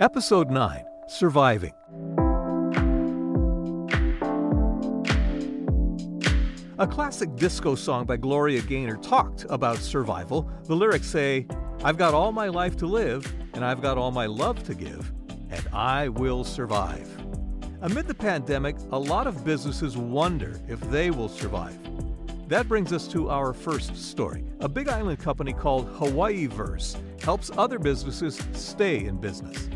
Episode 9 Surviving. A classic disco song by Gloria Gaynor talked about survival. The lyrics say, I've got all my life to live, and I've got all my love to give, and I will survive. Amid the pandemic, a lot of businesses wonder if they will survive. That brings us to our first story. A Big Island company called Hawaiiverse helps other businesses stay in business.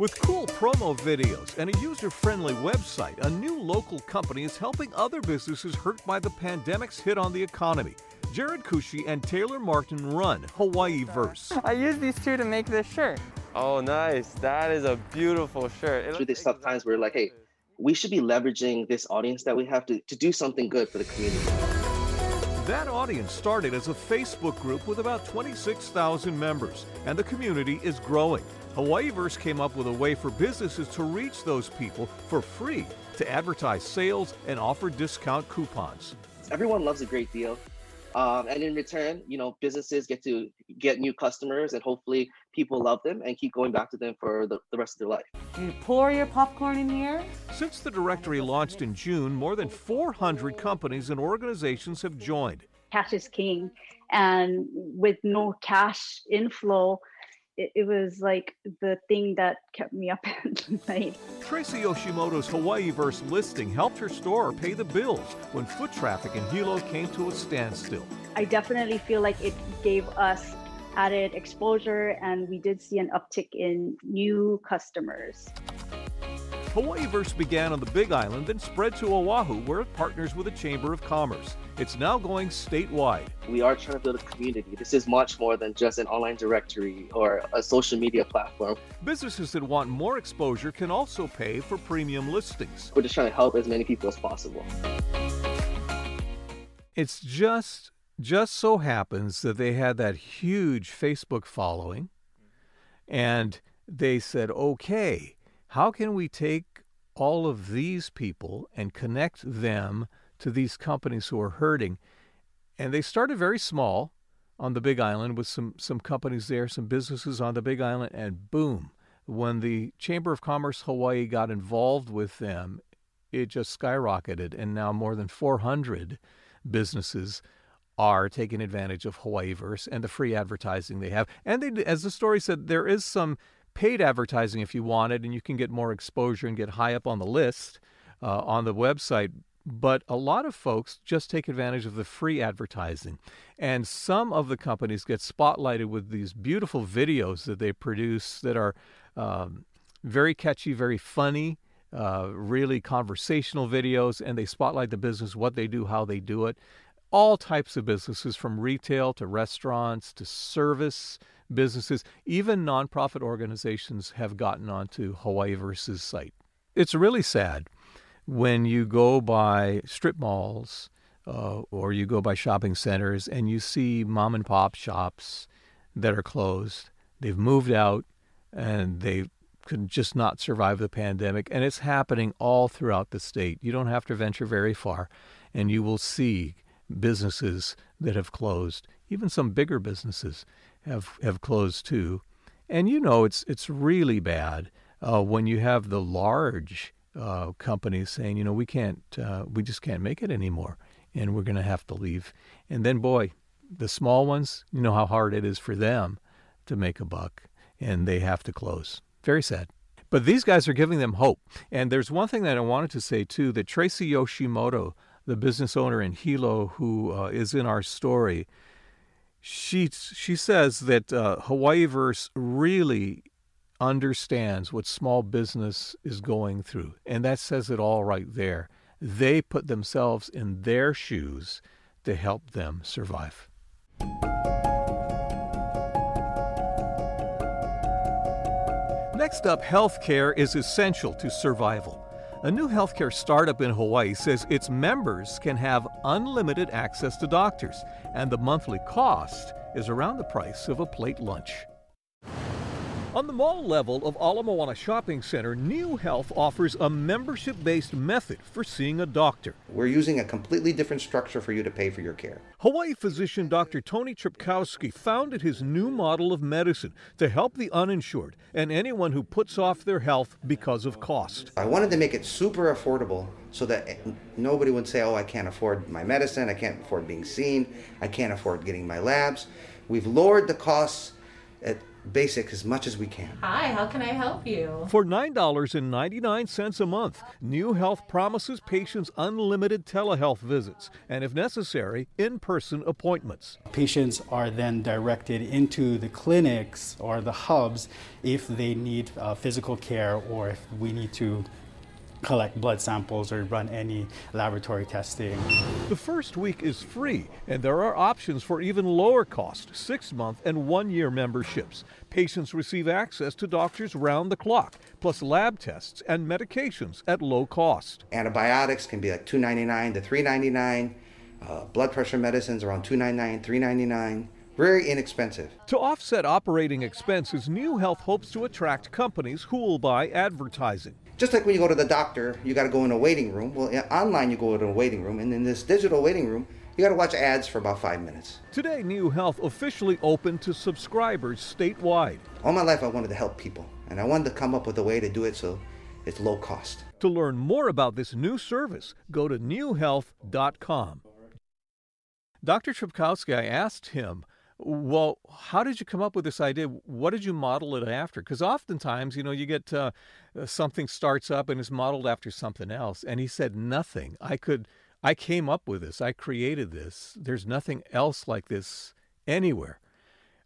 With cool promo videos and a user friendly website, a new local company is helping other businesses hurt by the pandemic's hit on the economy. Jared Kushi and Taylor Martin run Hawaiiverse. I used these two to make this shirt. Oh, nice. That is a beautiful shirt. Through these tough times, we're like, hey, we should be leveraging this audience that we have to, to do something good for the community. That audience started as a Facebook group with about 26,000 members, and the community is growing. Hawaiiverse came up with a way for businesses to reach those people for free to advertise sales and offer discount coupons. Everyone loves a great deal. Um, and in return, you know, businesses get to get new customers and hopefully people love them and keep going back to them for the, the rest of their life. You pour your popcorn in here. Since the directory launched in June, more than 400 companies and organizations have joined. Cash is king. And with no cash inflow, it, it was like the thing that kept me up at night. Tracy Yoshimoto's Hawaiiverse listing helped her store pay the bills when foot traffic in Hilo came to a standstill. I definitely feel like it gave us added exposure and we did see an uptick in new customers. Hawaiiverse began on the Big Island, then spread to Oahu, where it partners with the Chamber of Commerce. It's now going statewide. We are trying to build a community. This is much more than just an online directory or a social media platform. Businesses that want more exposure can also pay for premium listings. We're just trying to help as many people as possible. It's just just so happens that they had that huge Facebook following and they said, "Okay, how can we take all of these people and connect them to these companies who are hurting? And they started very small on the Big Island with some, some companies there, some businesses on the Big Island, and boom, when the Chamber of Commerce Hawaii got involved with them, it just skyrocketed. And now more than 400 businesses are taking advantage of Hawaiiverse and the free advertising they have. And they, as the story said, there is some paid advertising if you wanted, and you can get more exposure and get high up on the list uh, on the website. But a lot of folks just take advantage of the free advertising. And some of the companies get spotlighted with these beautiful videos that they produce that are um, very catchy, very funny, uh, really conversational videos, and they spotlight the business, what they do, how they do it. All types of businesses, from retail to restaurants to service businesses, even nonprofit organizations have gotten onto Hawaiiverse's site. It's really sad when you go by strip malls uh, or you go by shopping centers and you see mom and pop shops that are closed. They've moved out and they could just not survive the pandemic. And it's happening all throughout the state. You don't have to venture very far, and you will see businesses that have closed, even some bigger businesses have have closed too. And you know it's it's really bad uh, when you have the large uh, companies saying, you know, we can't, uh, we just can't make it anymore, and we're going to have to leave. And then, boy, the small ones, you know how hard it is for them to make a buck, and they have to close. Very sad. But these guys are giving them hope. And there's one thing that I wanted to say too that Tracy Yoshimoto, the business owner in Hilo, who uh, is in our story, she she says that uh, Hawaiiverse really understands what small business is going through, and that says it all right there. They put themselves in their shoes to help them survive. Next up, healthcare is essential to survival. A new healthcare startup in Hawaii says its members can have unlimited access to doctors, and the monthly cost is around the price of a plate lunch. On the mall level of Ala Moana Shopping Center, NIU Health offers a membership based method for seeing a doctor. We're using a completely different structure for you to pay for your care. Hawaii physician Dr. Tony Trpkovski founded his new model of medicine to help the uninsured and anyone who puts off their health because of cost. I wanted to make it super affordable so that nobody would say, oh, I can't afford my medicine, I can't afford being seen, I can't afford getting my labs. We've lowered the costs at basic as much as we can. Hi, how can I help you? For $9.99 a month, NIU Health promises patients unlimited telehealth visits and, if necessary, in person appointments. Patients are then directed into the clinics or the hubs if they need uh, physical care or if we need to collect blood samples or run any laboratory testing. The first week is free, and there are options for even lower cost six month and one year memberships. Patients receive access to doctors round the clock, plus lab tests and medications at low cost. Antibiotics can be like $2.99 to $3.99. Uh, blood pressure medicines around $2.99, $3.99 very inexpensive. To offset operating expenses, NIU Health hopes to attract companies who will buy advertising. Just like when you go to the doctor, you got to go in a waiting room. Well, online you go in a waiting room, and in this digital waiting room, you got to watch ads for about five minutes. Today, NIU Health officially opened to subscribers statewide. All my life, I wanted to help people, and I wanted to come up with a way to do it so it's low cost. To learn more about this new service, go to niuhealth.com. Dr. Trpkovski, I asked him well, how did you come up with this idea? What did you model it after? Because oftentimes, you know, you get uh, uh, something starts up and is modeled after something else. And he said, nothing. I could, I came up with this. I created this. There's nothing else like this anywhere.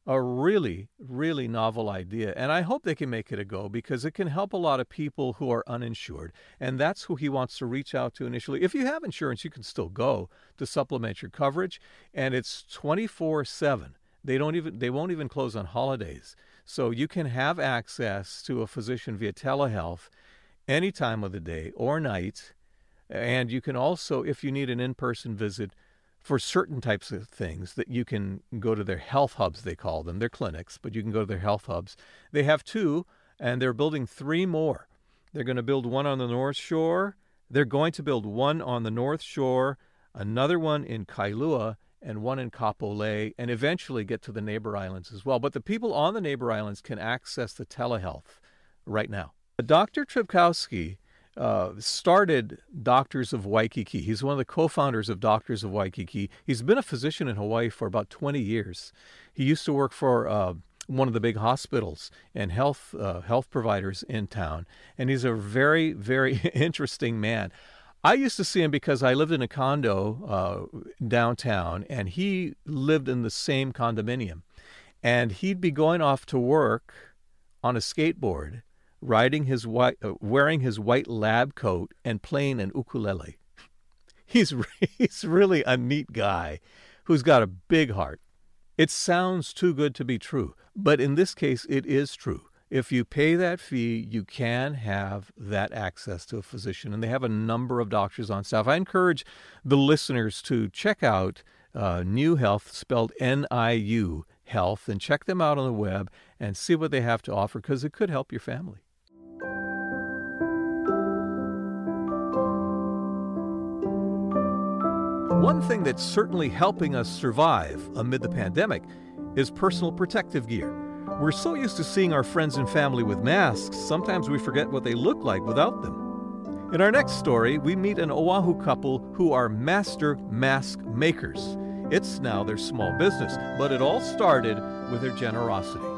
A really, really novel idea. And I hope they can make it a go because it can help a lot of people who are uninsured. And that's who he wants to reach out to initially. If you have insurance, you can still go to supplement your coverage. And it's 24 7 they don't even they won't even close on holidays. So you can have access to a physician via telehealth any time of the day or night. And you can also, if you need an in-person visit for certain types of things, that you can go to their health hubs, they call them. They're clinics, but you can go to their health hubs. They have two, and they're building three more. They're going to build one on the North Shore. They're going to build one on the North Shore, another one in Kailua, and one in Kapolei, and eventually get to the neighbor islands as well. But the people on the neighbor islands can access the telehealth right now. Dr. Trpkovski uh, started Doctors of Waikiki. He's one of the co founders of Doctors of Waikiki. He's been a physician in Hawaii for about 20 years. He used to work for uh, one of the big hospitals and health uh, health providers in town, and he's a very very interesting man. I used to see him because I lived in a condo uh, downtown, and he lived in the same condominium. And he'd be going off to work on a skateboard, riding his white, uh, wearing his white lab coat, and playing an ukulele. He's he's really a neat guy, who's got a big heart. It sounds too good to be true, but in this case, it is true. If you pay that fee, you can have that access to a physician, and they have a number of doctors on staff. I encourage the listeners to check out uh, NIU Health, spelled N I U Health, and check them out on the web and see what they have to offer because it could help your family. One thing that's certainly helping us survive amid the pandemic is personal protective gear. We're so used to seeing our friends and family with masks, sometimes we forget what they look like without them. In our next story, we meet an Oahu couple who are master mask makers. It's now their small business, but it all started with their generosity.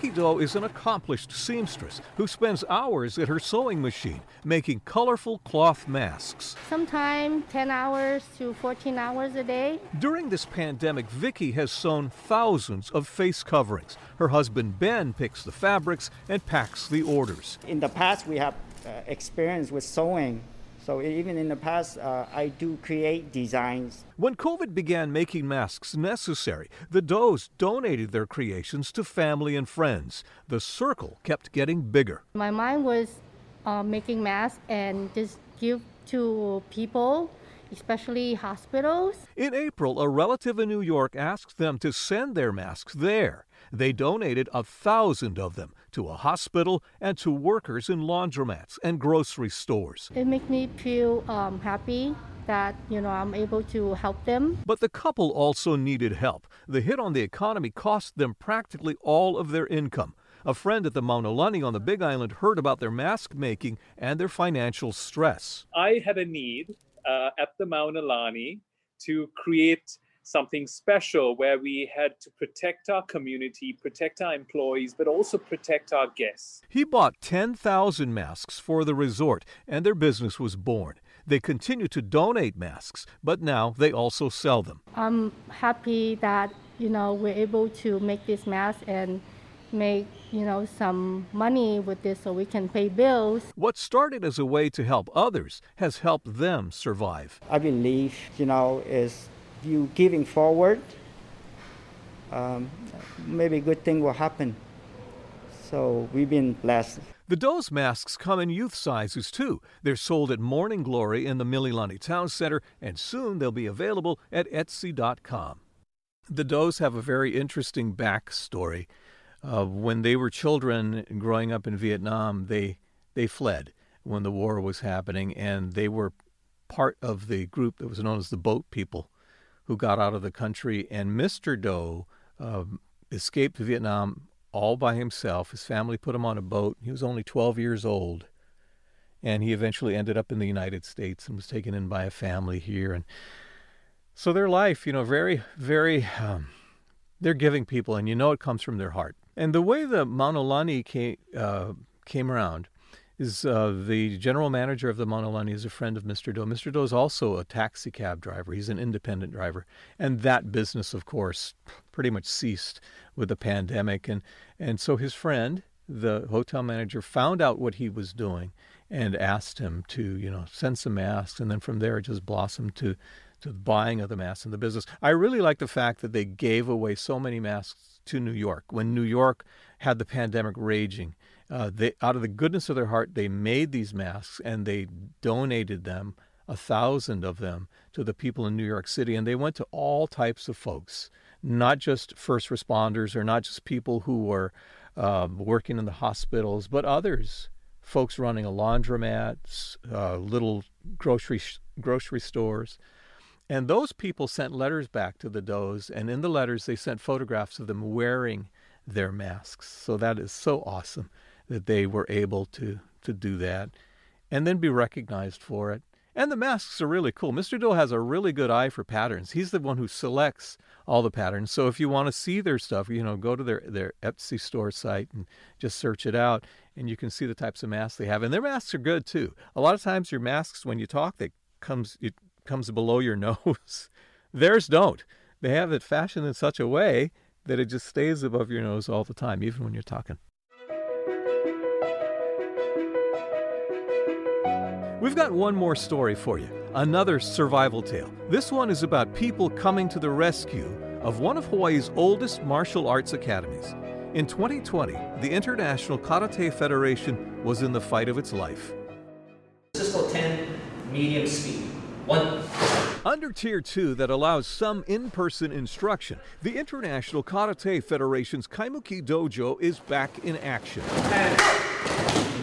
Vicky Doe is an accomplished seamstress who spends hours at her sewing machine making colorful cloth masks. Sometimes 10 hours to 14 hours a day. During this pandemic, Vicky has sewn thousands of face coverings. Her husband Ben picks the fabrics and packs the orders. In the past, we have uh, experience with sewing so even in the past, uh, I do create designs. When COVID began making masks necessary, the Does donated their creations to family and friends. The circle kept getting bigger. My mind was uh, making masks and just give to people especially hospitals. In April, a relative in New York asked them to send their masks there. They donated a thousand of them to a hospital and to workers in laundromats and grocery stores. It makes me feel um, happy that you know I'm able to help them. But the couple also needed help. The hit on the economy cost them practically all of their income. A friend at the Mauna Lani on the Big Island heard about their mask making and their financial stress. I had a need uh, at the Mauna Lani to create something special where we had to protect our community, protect our employees, but also protect our guests. He bought 10,000 masks for the resort, and their business was born. They continue to donate masks, but now they also sell them. I'm happy that you know we're able to make this mask and make you know some money with this so we can pay bills. What started as a way to help others has helped them survive. I believe, you know, is you giving forward, um, maybe a good thing will happen. So we've been blessed. The Doe's masks come in youth sizes too. They're sold at Morning Glory in the Mililani Town Center, and soon they'll be available at Etsy.com. The Does have a very interesting backstory. Uh, when they were children growing up in Vietnam, they they fled when the war was happening, and they were part of the group that was known as the Boat People, who got out of the country. And Mr. Doe um, escaped Vietnam all by himself. His family put him on a boat. He was only 12 years old, and he eventually ended up in the United States and was taken in by a family here. And so their life, you know, very, very. Um, they're giving people, and you know it comes from their heart. And the way the Mauna Lani came, uh, came around is uh, the general manager of the Monolani Lani is a friend of Mr. Doe. Mr. Doe is also a taxi cab driver. He's an independent driver. And that business, of course, pretty much ceased with the pandemic. And, and so his friend, the hotel manager, found out what he was doing and asked him to, you know, send some masks. And then from there, it just blossomed to, to the buying of the masks and the business. I really like the fact that they gave away so many masks to New York. When New York had the pandemic raging, uh, they, out of the goodness of their heart, they made these masks and they donated them, a thousand of them, to the people in New York City. And they went to all types of folks, not just first responders or not just people who were uh, working in the hospitals, but others, folks running a laundromat, uh, little grocery grocery stores. And those people sent letters back to the Does, and in the letters they sent photographs of them wearing their masks. So that is so awesome that they were able to to do that and then be recognized for it. And the masks are really cool. Mr. Doe has a really good eye for patterns. He's the one who selects all the patterns. So if you want to see their stuff, you know, go to their, their Etsy store site and just search it out and you can see the types of masks they have. And their masks are good too. A lot of times your masks when you talk, they comes it comes below your nose. Theirs don't. They have it fashioned in such a way that it just stays above your nose all the time, even when you're talking. We've got one more story for you another survival tale. This one is about people coming to the rescue of one of Hawaii's oldest martial arts academies. In 2020, the International Karate Federation was in the fight of its life. Cisco 10, medium speed. One. Under Tier 2 that allows some in person instruction, the International Karate Federation's Kaimuki Dojo is back in action.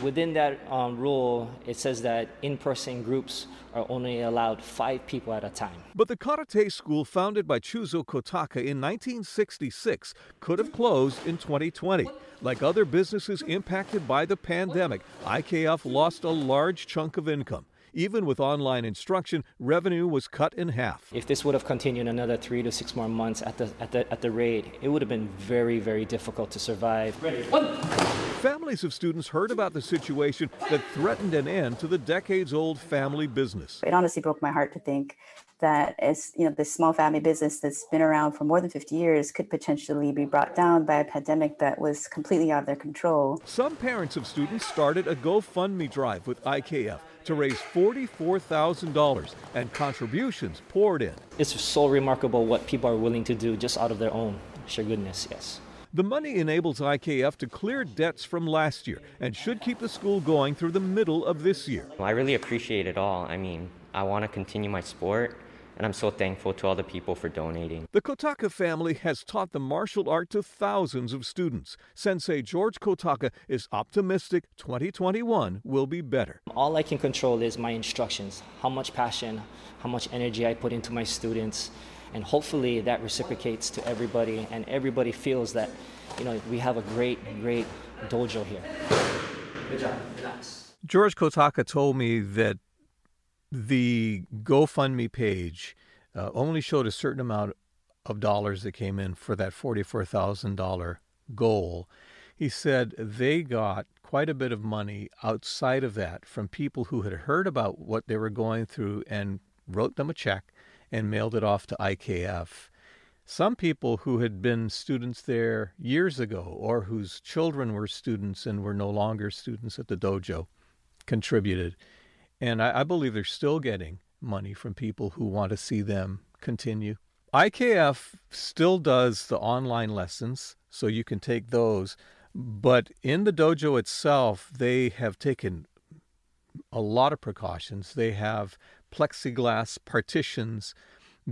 Within that um, rule, it says that in person groups are only allowed five people at a time. But the karate school founded by Chuzo Kotaka in 1966 could have closed in 2020. Like other businesses impacted by the pandemic, IKF lost a large chunk of income. Even with online instruction, revenue was cut in half. If this would have continued another three to six more months at the, at the, at the rate, it would have been very, very difficult to survive. Ready? One. Families of students heard about the situation that threatened an end to the decades old family business. It honestly broke my heart to think that as you know this small family business that's been around for more than 50 years could potentially be brought down by a pandemic that was completely out of their control. Some parents of students started a GoFundMe drive with IKF to raise $44,000 and contributions poured in. It's so remarkable what people are willing to do just out of their own sheer goodness, yes. The money enables IKF to clear debts from last year and should keep the school going through the middle of this year. I really appreciate it all. I mean, I want to continue my sport, and I'm so thankful to all the people for donating. The Kotaka family has taught the martial art to thousands of students. Sensei George Kotaka is optimistic 2021 will be better. All I can control is my instructions, how much passion, how much energy I put into my students, and hopefully that reciprocates to everybody and everybody feels that, you know, we have a great, great dojo here. Good job. Relax. George Kotaka told me that the GoFundMe page uh, only showed a certain amount of dollars that came in for that $44,000 goal. He said they got quite a bit of money outside of that from people who had heard about what they were going through and wrote them a check and mailed it off to IKF. Some people who had been students there years ago or whose children were students and were no longer students at the dojo contributed. And I, I believe they're still getting money from people who want to see them continue. IKF still does the online lessons, so you can take those. But in the dojo itself, they have taken a lot of precautions. They have plexiglass partitions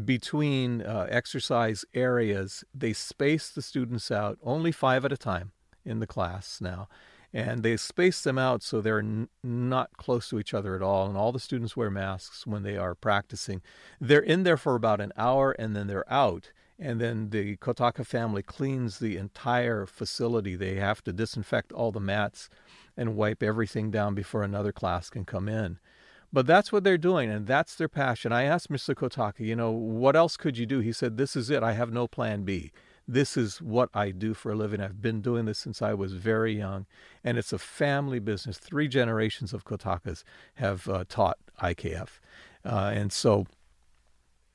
between uh, exercise areas. They space the students out, only five at a time in the class now and they space them out so they're n- not close to each other at all. And all the students wear masks when they are practicing. They're in there for about an hour and then they're out. And then the Kotaka family cleans the entire facility. They have to disinfect all the mats and wipe everything down before another class can come in. But that's what they're doing, and that's their passion. I asked Mr. Kotaka, you know, what else could you do? He said, This is it. I have no plan B this is what I do for a living. I've been doing this since I was very young, and it's a family business. Three generations of Kotakas have uh, taught IKF, uh, and so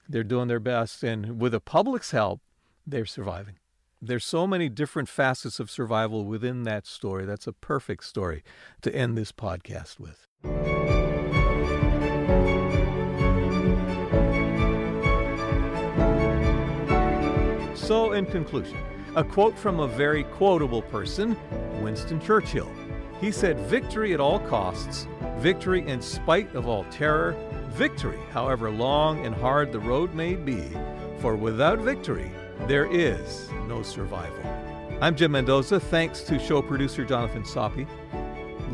they're doing their best. And with the public's help, they're surviving. There's so many different facets of survival within that story. That's a perfect story to end this podcast with. So, in conclusion, a quote from a very quotable person, Winston Churchill. He said, Victory at all costs, victory in spite of all terror, victory, however long and hard the road may be, for without victory, there is no survival. I'm Jim Mendoza. Thanks to show producer Jonathan Soppy.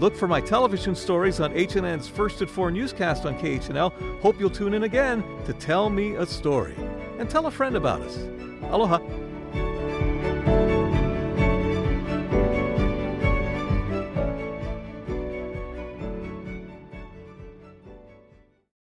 Look for my television stories on HNN's First at 4 newscast on KHNL. Hope you'll tune in again to tell me a story. And tell a friend about us. Aloha.